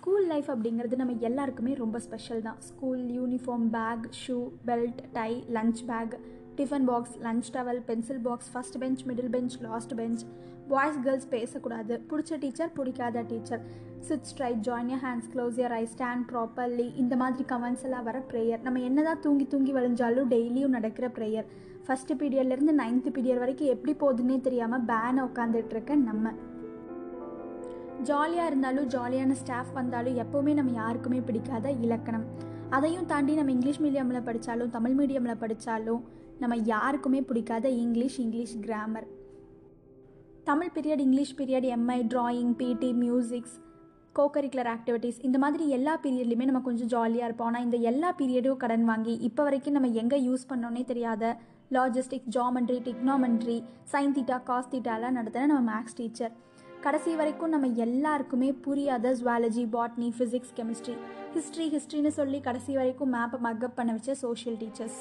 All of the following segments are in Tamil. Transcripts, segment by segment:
ஸ்கூல் லைஃப் அப்படிங்கிறது நம்ம எல்லாருக்குமே ரொம்ப ஸ்பெஷல் தான். School uniform bag shoe belt tie lunch bag tiffin box lunch towel pencil box first bench middle bench last bench boys girls பேசக்கூடாது. பிடிச்ச டீச்சர் பிடிக்காத teacher sit straight join your hands close your eyes stand properly இந்த மாதிரி கமெண்ட்ஸ் எல்லாம் வர ப்ரேயர் நம்ம என்னதான் தூங்கி தூங்கி வழிஞ்சாலும் டெய்லியும் நடக்கிற ப்ரேயர் ஃபஸ்ட்டு பீரியட்லேருந்து நைன்த்து பீரியட் வரைக்கும் எப்படி போகுதுன்னே தெரியாமல் பேனை உட்காந்துட்டு இருக்க நம்ம. ஜாலியாக இருந்தாலும் ஜாலியான ஸ்டாஃப் வந்தாலும் எப்போவுமே நம்ம யாருக்குமே பிடிக்காத இலக்கணம். அதையும் தாண்டி நம்ம இங்கிலீஷ் மீடியமில் படித்தாலும் தமிழ் மீடியமில் படித்தாலும் நம்ம யாருக்குமே பிடிக்காத English English grammar Tamil period English period Mi drawing PT musics co-curricular activities இந்த மாதிரி எல்லா பீரியட்லையுமே நம்ம கொஞ்சம் ஜாலியாக இருப்போம். ஆனால் இந்த எல்லா பீரியடும் கடன் வாங்கி இப்போ வரைக்கும் நம்ம எங்கே யூஸ் பண்ணோன்னே தெரியாத logistics geometry trigonometry sine theta cos தீட்டாலாம் நடத்தின நம்ம மேக்ஸ் டீச்சர் கடைசி வரைக்கும் நம்ம எல்லாருக்குமே புரியாத zoology botany physics chemistry history ஹிஸ்ட்ரின்னு சொல்லி கடைசி வரைக்கும் மேப்பை மக்கப் பண்ண வச்ச சோஷியல் டீச்சர்ஸ்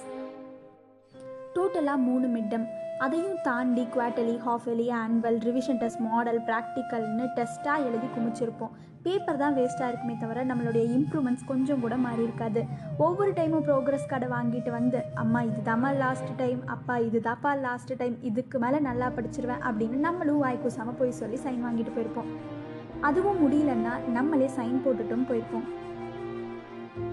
டோட்டலாக மூணு மிட்டம் அதையும் தாண்டி quarterly half yearly annual revision test model ப்ராக்டிக்கல்னு டெஸ்ட்டாக எழுதி குமிச்சிருப்போம். பேப்பர் தான் வேஸ்ட்டாக இருக்குமே தவிர நம்மளுடைய இம்ப்ரூவ்மெண்ட்ஸ் கொஞ்சம் கூட மாறி இருக்காது. ஒவ்வொரு டைமும் ப்ரோக்ரஸ் கார்டை வாங்கிட்டு வந்து அம்மா இது தாம்மா லாஸ்ட் டைம் அப்பா இது தாப்பா லாஸ்ட் டைம் இதுக்கு மேலே நல்லா படிச்சிருவேன் அப்படின்னு நம்மளும் வாய் கூசாமல் போய் சொல்லி சைன் வாங்கிட்டு போயிருப்போம். அதுவும் முடியலன்னா நம்மளே சைன் போட்டுட்டும் போயிருப்போம்.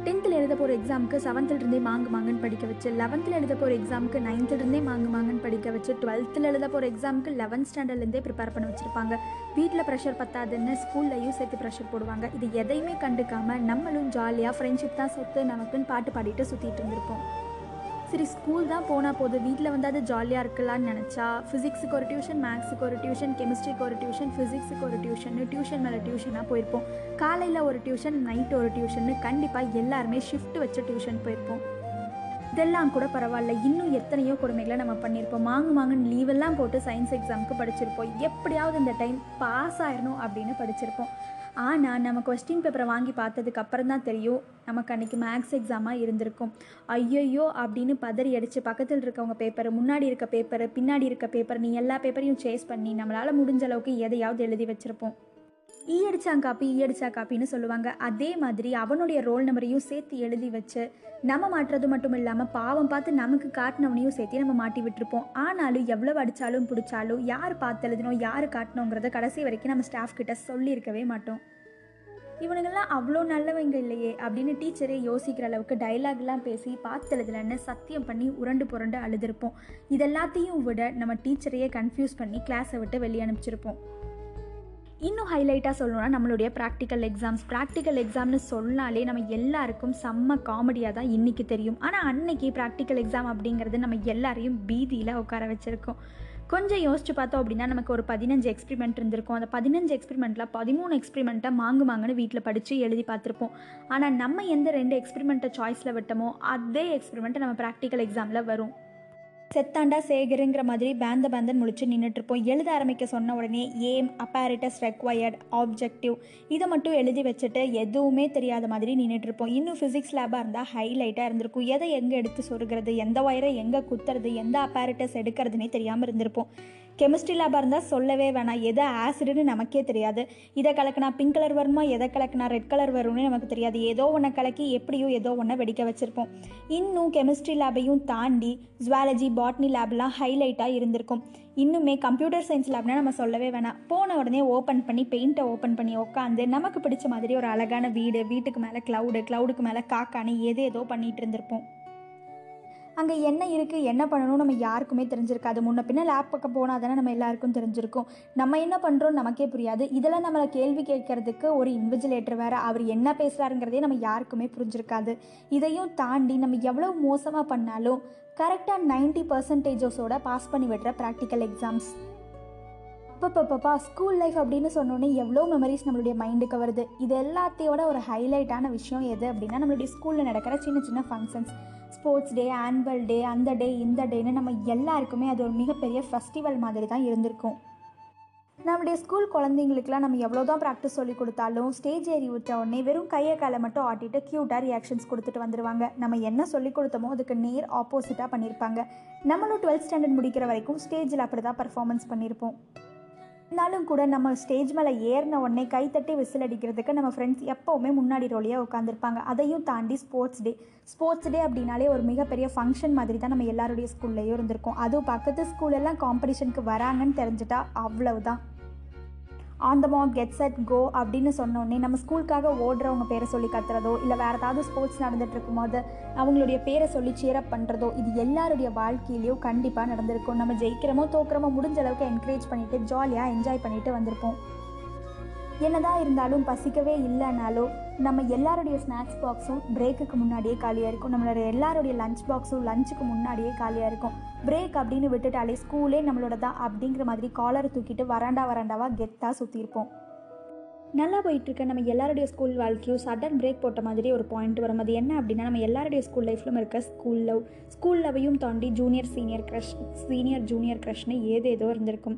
டென்த்தில் எழுத போகிற எக்ஸாமுக்கு செவன்த்துலேருந்தே மாங்கு மாங்குன்னு படிக்க வச்சு லெவன்த்தில் எழுத போகிற எக்ஸாமுக்கு நைன்த்துலேருந்தே மாங்கு மாங்குன்னு படிக்க வச்சு டுவெல்த்தில் எழுத போகிற எக்ஸாமுக்கு லெவன்த் ஸ்டாண்டர்ட்லேருந்தே ப்ரிப்பேர் பண்ண வச்சுருப்பாங்க. வீட்டில் ப்ரெஷர் பத்தாதுன்னு ஸ்கூல்லையும் சேர்த்து ப்ரெஷர் போடுவாங்க. இது எதையுமே கண்டுக்காமல் நம்மளும் ஜாலியாக ஃப்ரெண்ட்ஷிப் தான் சொத்து நமக்குன்னு பாட்டு பாடிட்டு சுற்றிட்டு இருந்திருப்போம். சரி ஸ்கூல் தான் போனால் போதும். வீட்டில் வந்து அது ஜாலியாக இருக்கலாம்னு நினச்சா ஃபிசிக்ஸுக்கு ஒரு டியூஷன் மேக்ஸுக்கு ஒரு டியூஷன் கெமிஸ்ட்ரிக்கு ஒரு டியூஷன் ஃபிசிக்ஸுக்கு ஒரு டியூஷன் டியூஷன் மேலே டியூஷனாக போயிருப்போம். காலையில் ஒரு டியூஷன் நைட் ஒரு டியூஷன் கண்டிப்பாக எல்லாருமே ஷிஃப்ட் வச்ச டியூஷன் போயிருப்போம். இதெல்லாம் கூட பரவாயில்ல. இன்னும் எத்தனையோ கொடுமைகளை நம்ம பண்ணியிருப்போம். மாங்கு மாங்குன்னு லீவெல்லாம் போட்டு சயின்ஸ் எக்ஸாமுக்கு படிச்சிருப்போம். எப்படியாவது இந்த டைம் பாஸ் ஆயிடணும் அப்படின்னு படிச்சிருப்போம். ஆனால் நம்ம கொஸ்டின் பேப்பரை வாங்கி பார்த்ததுக்கு அப்புறம் தான் தெரியும் நமக்கு அன்றைக்கி மேக்ஸ் எக்ஸாமாக இருந்திருக்கும். ஐயோயோ! அப்படின்னு பதறி அடித்து பக்கத்தில் இருக்கவங்க பேப்பர் முன்னாடி இருக்க பேப்பர் பின்னாடி இருக்க பேப்பர் நீ எல்லா பேப்பரையும் சேஸ் பண்ணி நம்மளால் முடிஞ்ச அளவுக்கு எதையாவது எழுதி வச்சுருப்போம். ஈ அடித்தான் காப்பி ஈ அடிச்சா காப்பின்னு சொல்லுவாங்க. அதே மாதிரி அவனுடைய ரோல் நம்பரையும் சேர்த்து எழுதி வச்சு நம்ம மாட்டுறது மட்டும் இல்லாமல் பாவம் பார்த்து நமக்கு காட்டினவனையும் சேர்த்து நம்ம மாட்டி விட்டுருப்போம். ஆனாலும் எவ்வளோ அடித்தாலும் பிடிச்சாலும் யார் பார்த்து எழுதணும் யார் காட்டணுங்கிறத கடைசி வரைக்கும் நம்ம ஸ்டாஃப் கிட்ட சொல்லியிருக்கவே மாட்டோம். இவனுங்கெல்லாம் அவ்வளோ நல்லவங்க இல்லையே அப்படின்னு டீச்சரே யோசிக்கிற அளவுக்கு டைலாக்லாம் பேசி பார்த்து எழுதலன்னு சத்தியம் பண்ணி உருண்டு புரண்டு அழுதுருப்போம். இதெல்லாத்தையும் விட நம்ம டீச்சரையே கன்ஃபியூஸ் பண்ணி கிளாஸை விட்டு வெளியே அனுப்பிச்சிருப்போம். இன்னும் ஹைலைட்டாக சொல்லணும்னா நம்மளுடைய ப்ராக்டிக்கல் எக்ஸாம்ஸ் ப்ராக்டிக்கல் எக்ஸாம்னு சொன்னாலே நம்ம எல்லாருக்கும் செம்ம காமெடியாக தான் இன்றைக்கி தெரியும். ஆனால் அன்னைக்கு ப்ராக்டிக்கல் எக்ஸாம் அப்படிங்கிறது நம்ம எல்லாரையும் பீதியில் உட்கார வச்சுருக்கோம். கொஞ்சம் யோசிச்சு பார்த்தோம் அப்படின்னா நமக்கு ஒரு பதினஞ்சு எக்ஸ்பிரிமெண்ட் இருந்திருக்கும். அந்த பதினஞ்சு எக்ஸ்பிரிமெண்ட்டில் பதிமூணு எக்ஸ்பிரிமெண்ட்டை மாங்கு மாங்குன்னு வீட்டில் படித்து எழுதி பார்த்துருப்போம். ஆனால் நம்ம எந்த ரெண்டு எக்ஸ்பிரிமெண்ட்டை சாய்ஸில் விட்டோமோ அதே எக்ஸ்பிரிமெண்ட்டை நம்ம ப்ராக்டிக்கல் எக்ஸாமில் வரும். செத்தாண்டா சேகருங்கிற மாதிரி பேந்த பேந்தன் முழிச்சு நின்றுட்டுருப்போம் எழுத ஆரம்பிக்க சொன்ன உடனே ஏம் அப்பாரிட்டஸ் ரெக்வயர்ட் ஆப்ஜெக்டிவ் இதை மட்டும் எழுதி வச்சுட்டு எதுவுமே தெரியாத மாதிரி நின்றுட்டுருப்போம் இன்னும் ஃபிசிக்ஸ் லேபாக இருந்தால் ஹைலைட்டாக இருந்திருக்கும். எதை எங்கே எடுத்து சொருகிறது? எந்த ஒயரை எங்கே குத்துறது? எந்த அப்பாரிட்டஸ் எடுக்கிறதுனே தெரியாமல் இருந்திருப்போம். கெமிஸ்ட்ரி லேபாக இருந்தால் சொல்லவே வேணாம். எதை ஆசிடுன்னு நமக்கே தெரியாது. இதை கலக்கினா பிங்க் கலர் வருமா? எதை கலக்கினா ரெட் கலர் வரும்னு நமக்கு தெரியாது. ஏதோ ஒன்றை கலக்கி எப்படியோ ஏதோ ஒன்றை வெடிக்க வச்சுருப்போம். இன்னும் கெமிஸ்ட்ரி லேபையும் தாண்டி ஜுவாலஜி பாட்னி லேப்லாம் ஹைலைட்டாக இருந்திருக்கும். இன்னுமே கம்ப்யூட்டர் சயின்ஸ் லேப்னா நம்ம சொல்லவே வேணாம். போன உடனே ஓப்பன் பண்ணி பெயிண்ட்டை ஓப்பன் பண்ணி உட்காந்து நமக்கு பிடிச்ச மாதிரி ஒரு அழகான வீடு வீட்டுக்கு மேலே க்ளவுடு க்ளவுடுக்கு மேலே காக்கானு எது ஏதோ பண்ணிகிட்டு இருந்திருப்போம். அங்கே என்ன இருக்குது என்ன பண்ணணும் நம்ம யாருக்குமே தெரிஞ்சிருக்காது. முன்ன பின்ன லேப் பக்கம் போனால் தானே நம்ம எல்லாருக்கும் தெரிஞ்சிருக்கும். நம்ம என்ன பண்ணுறோம் நமக்கே புரியாது. இதில் நம்மளை கேள்வி கேட்கறதுக்கு ஒரு இன்விஜிலேட்டர் வேறு அவர் என்ன பேசுகிறாருங்கிறதே நம்ம யாருக்குமே புரிஞ்சிருக்காது. இதையும் தாண்டி நம்ம எவ்வளோ மோசமாக பண்ணாலும் கரெக்டாக நைன்ட்டி பர்சன்டேஜஸோட பாஸ் பண்ணி விடுற ப்ராக்டிக்கல் எக்ஸாம்ஸ் அப்பப்பப்பப்பா ஸ்கூல் லைஃப் அப்படின்னு சொன்னோன்னே எவ்வளோ மெமரிஸ் நம்மளுடைய மைண்டுக்கு வருது. இது எல்லாத்தையோட ஒரு ஹைலைட்டான விஷயம் எது அப்படின்னா நம்மளுடைய ஸ்கூலில் நடக்கிற சின்ன சின்ன functions sports day annual day அந்த டே இந்த டேன்னு நம்ம எல்லாருக்குமே அது ஒரு மிகப்பெரிய ஃபெஸ்டிவல் மாதிரி தான் இருந்திருக்கும். நம்மளுடைய ஸ்கூல் குழந்தைங்களுக்குலாம் நம்ம எவ்வளோ தான் ப்ராக்டிஸ் சொல்லி கொடுத்தாலும் ஸ்டேஜ் ஏறி விட்ட உடனே வெறும் கையை காலை மட்டும் ஆட்டிட்டு க்யூட்டாக ரியாக்ஷன்ஸ் கொடுத்துட்டு வந்துடுவாங்க நம்ம என்ன சொல்லி கொடுத்தோமோ அதுக்கு நேர் ஆப்போசிட்டாக பண்ணியிருப்பாங்க நம்மளும் டுவெல்த் ஸ்டாண்டர்ட் முடிக்கிற வரைக்கும் ஸ்டேஜில் அப்படி தான் பர்ஃபார்மன்ஸ் பண்ணியிருப்போம் இருந்தாலும் கூட நம்ம ஸ்டேஜ் மேலே ஏறின உடனே கைத்தட்டி விசில் அடிக்கிறதுக்கு நம்ம ஃப்ரெண்ட்ஸ் எப்போவுமே முன்னாடி ரோலியாக உட்காந்துருப்பாங்க அதையும் தாண்டி ஸ்போர்ட்ஸ் டே ஸ்போர்ட்ஸ் டே அப்படின்னாலே ஒரு மிகப்பெரிய ஃபங்க்ஷன் மாதிரி தான் நம்ம எல்லாருடைய ஸ்கூல்லையும் இருந்திருக்கோம். அதுவும் பக்கத்து ஸ்கூலெல்லாம் காம்படிஷனுக்கு வராங்கன்னு தெரிஞ்சிட்டா அவ்வளவுதான். On the mark get set go அப்படின்னு சொன்னோடனே நம்ம ஸ்கூலுக்காக ஓடுறவங்க பேரை சொல்லி கத்துறதோ இல்லை வேறு ஏதாவது ஸ்போர்ட்ஸ் நடந்துட்டு இருக்கும்போது அவங்களுடைய பேரை சொல்லி சேரப் பண்ணுறதோ இது எல்லாருடைய வாழ்க்கையிலையும் கண்டிப்பாக நடந்திருக்கும். நம்ம ஜெயிக்கிறோமோ தோக்குறோமோ முடிஞ்ச அளவுக்கு என்கரேஜ் பண்ணிவிட்டு ஜாலியாக என்ஜாய் பண்ணிவிட்டு வந்திருப்போம். என்னதான் இருந்தாலும் பசிக்கவே இல்லைனாலும் நம்ம எல்லாருடைய ஸ்நாக்ஸ் பாக்ஸும் பிரேக்குக்கு முன்னாடியே காலியாக இருக்கும். நம்மளோட எல்லாருடைய லஞ்ச் பாக்ஸும் லஞ்சுக்கு முன்னாடியே காலியாக இருக்கும். பிரேக் அப்படின்னு விட்டுட்டாலே ஸ்கூலே நம்மளோட தான் அப்படிங்கிற மாதிரி காலரை தூக்கிட்டு வராண்டா வராண்டாவாக கெத்தாக சுற்றிருப்போம் நல்லா போயிட்டுருக்க. நம்ம எல்லாருடைய ஸ்கூல் வாழ்க்கையும் சடன் பிரேக் போட்ட மாதிரி ஒரு பாயிண்ட் வரும். அது என்ன அப்படின்னா நம்ம எல்லாருடைய ஸ்கூல் லைஃப்லும் இருக்க ஸ்கூல் லவ் ஸ்கூல் லவ்வையும் தாண்டி junior senior crush senior junior க்ரஷ்னு ஏதேதோ இருந்திருக்கும்.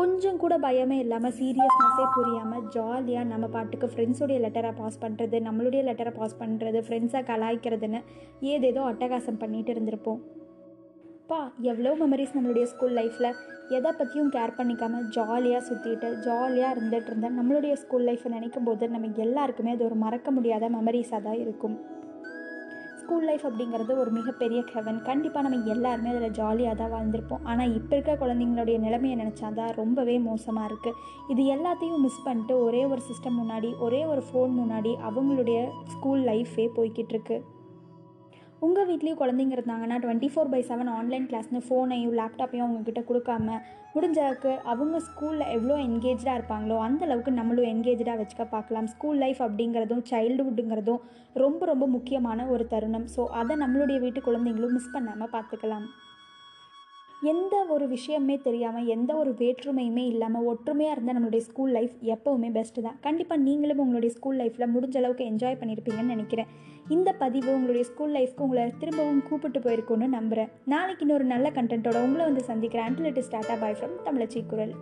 கொஞ்சம் கூட பயமே இல்லாமல் சீரியஸ்னஸே புரியாமல் ஜாலியாக நம்ம பாட்டுக்கு ஃப்ரெண்ட்ஸுடைய லெட்டரை பாஸ் பண்ணுறது நம்மளுடைய லெட்டரை பாஸ் பண்ணுறது ஃப்ரெண்ட்ஸை கலாய்க்கிறதுன்னு ஏதேதோ அட்டகாசம் பண்ணிகிட்டு இருந்திருப்போம். பா எவ்வளோ மெமரிஸ் நம்மளுடைய ஸ்கூல் லைஃப்பில் எதை பற்றியும் கேர் பண்ணிக்காமல் ஜாலியாக சுற்றிட்டு ஜாலியாக இருந்துகிட்டு இருந்தேன் நம்மளுடைய ஸ்கூல் லைஃப்பை நினைக்கும் போது நம்ம எல்லாருக்குமே அது ஒரு மறக்க முடியாத மெமரிஸாக தான் இருக்கும். ஸ்கூல் லைஃப் அப்படிங்கிறது ஒரு மிகப்பெரிய ஹெவன் கண்டிப்பாக நம்ம எல்லாருமே அதில் ஜாலியாக தான் வாழ்ந்திருப்போம். ஆனால் இப்போ இருக்க குழந்தைங்களுடைய நிலைமையை நினச்சா தான் ரொம்பவே மோசமாக இருக்குது இது எல்லாத்தையும் மிஸ் பண்ணிட்டு ஒரே ஒரு சிஸ்டம் முன்னாடி ஒரே ஒரு ஃபோன் முன்னாடி அவங்களுடைய ஸ்கூல் லைஃபே போய்கிட்டு இருக்குது உங்கள் வீட்லேயும் குழந்தைங்க இருந்தாங்கன்னா twenty four by seven online கிளாஸ்னு ஃபோனையும் லேப்டாப்பையும் அவங்கக்கிட்ட கொடுக்காம முடிஞ்ச அளவுக்கு அவங்க ஸ்கூலில் எவ்வளோ என்கேஜாக இருப்பாங்களோ அந்தளவுக்கு நம்மளும் என்கேஜாக வச்சுக்க பார்க்கலாம். ஸ்கூல் லைஃப் அப்படிங்கிறதும் சைல்டுஹுட்டுங்கிறதும் ரொம்ப ரொம்ப முக்கியமான ஒரு தருணம். ஸோ அதை நம்மளுடைய வீட்டு குழந்தைங்களும் மிஸ் பண்ணாமல் பார்த்துக்கலாம். எந்த ஒரு விஷயமே தெரியாமல் எந்த ஒரு வேற்றுமையுமே இல்லாமல் ஒற்றுமையாக இருந்தால் நம்மளுடைய ஸ்கூல் லைஃப் எப்போவுமே பெஸ்ட்டு தான். கண்டிப்பாக நீங்களும் உங்களுடைய ஸ்கூல் லைஃப்பில் முடிஞ்ச அளவுக்கு என்ஜாய் பண்ணியிருப்பீங்கன்னு நினைக்கிறேன். இந்த பதிவு உங்களுடைய ஸ்கூல் லைஃப்க்கு உங்களை திரும்பவும் கூப்பிட்டு போயிருக்கோன்னு நம்புகிறேன் நாளைக்கு இன்னொரு நல்ல கண்டென்ட்டோட உங்களை வந்து சந்திக்கிறேன். Until it start bye from Tamizhachi Kural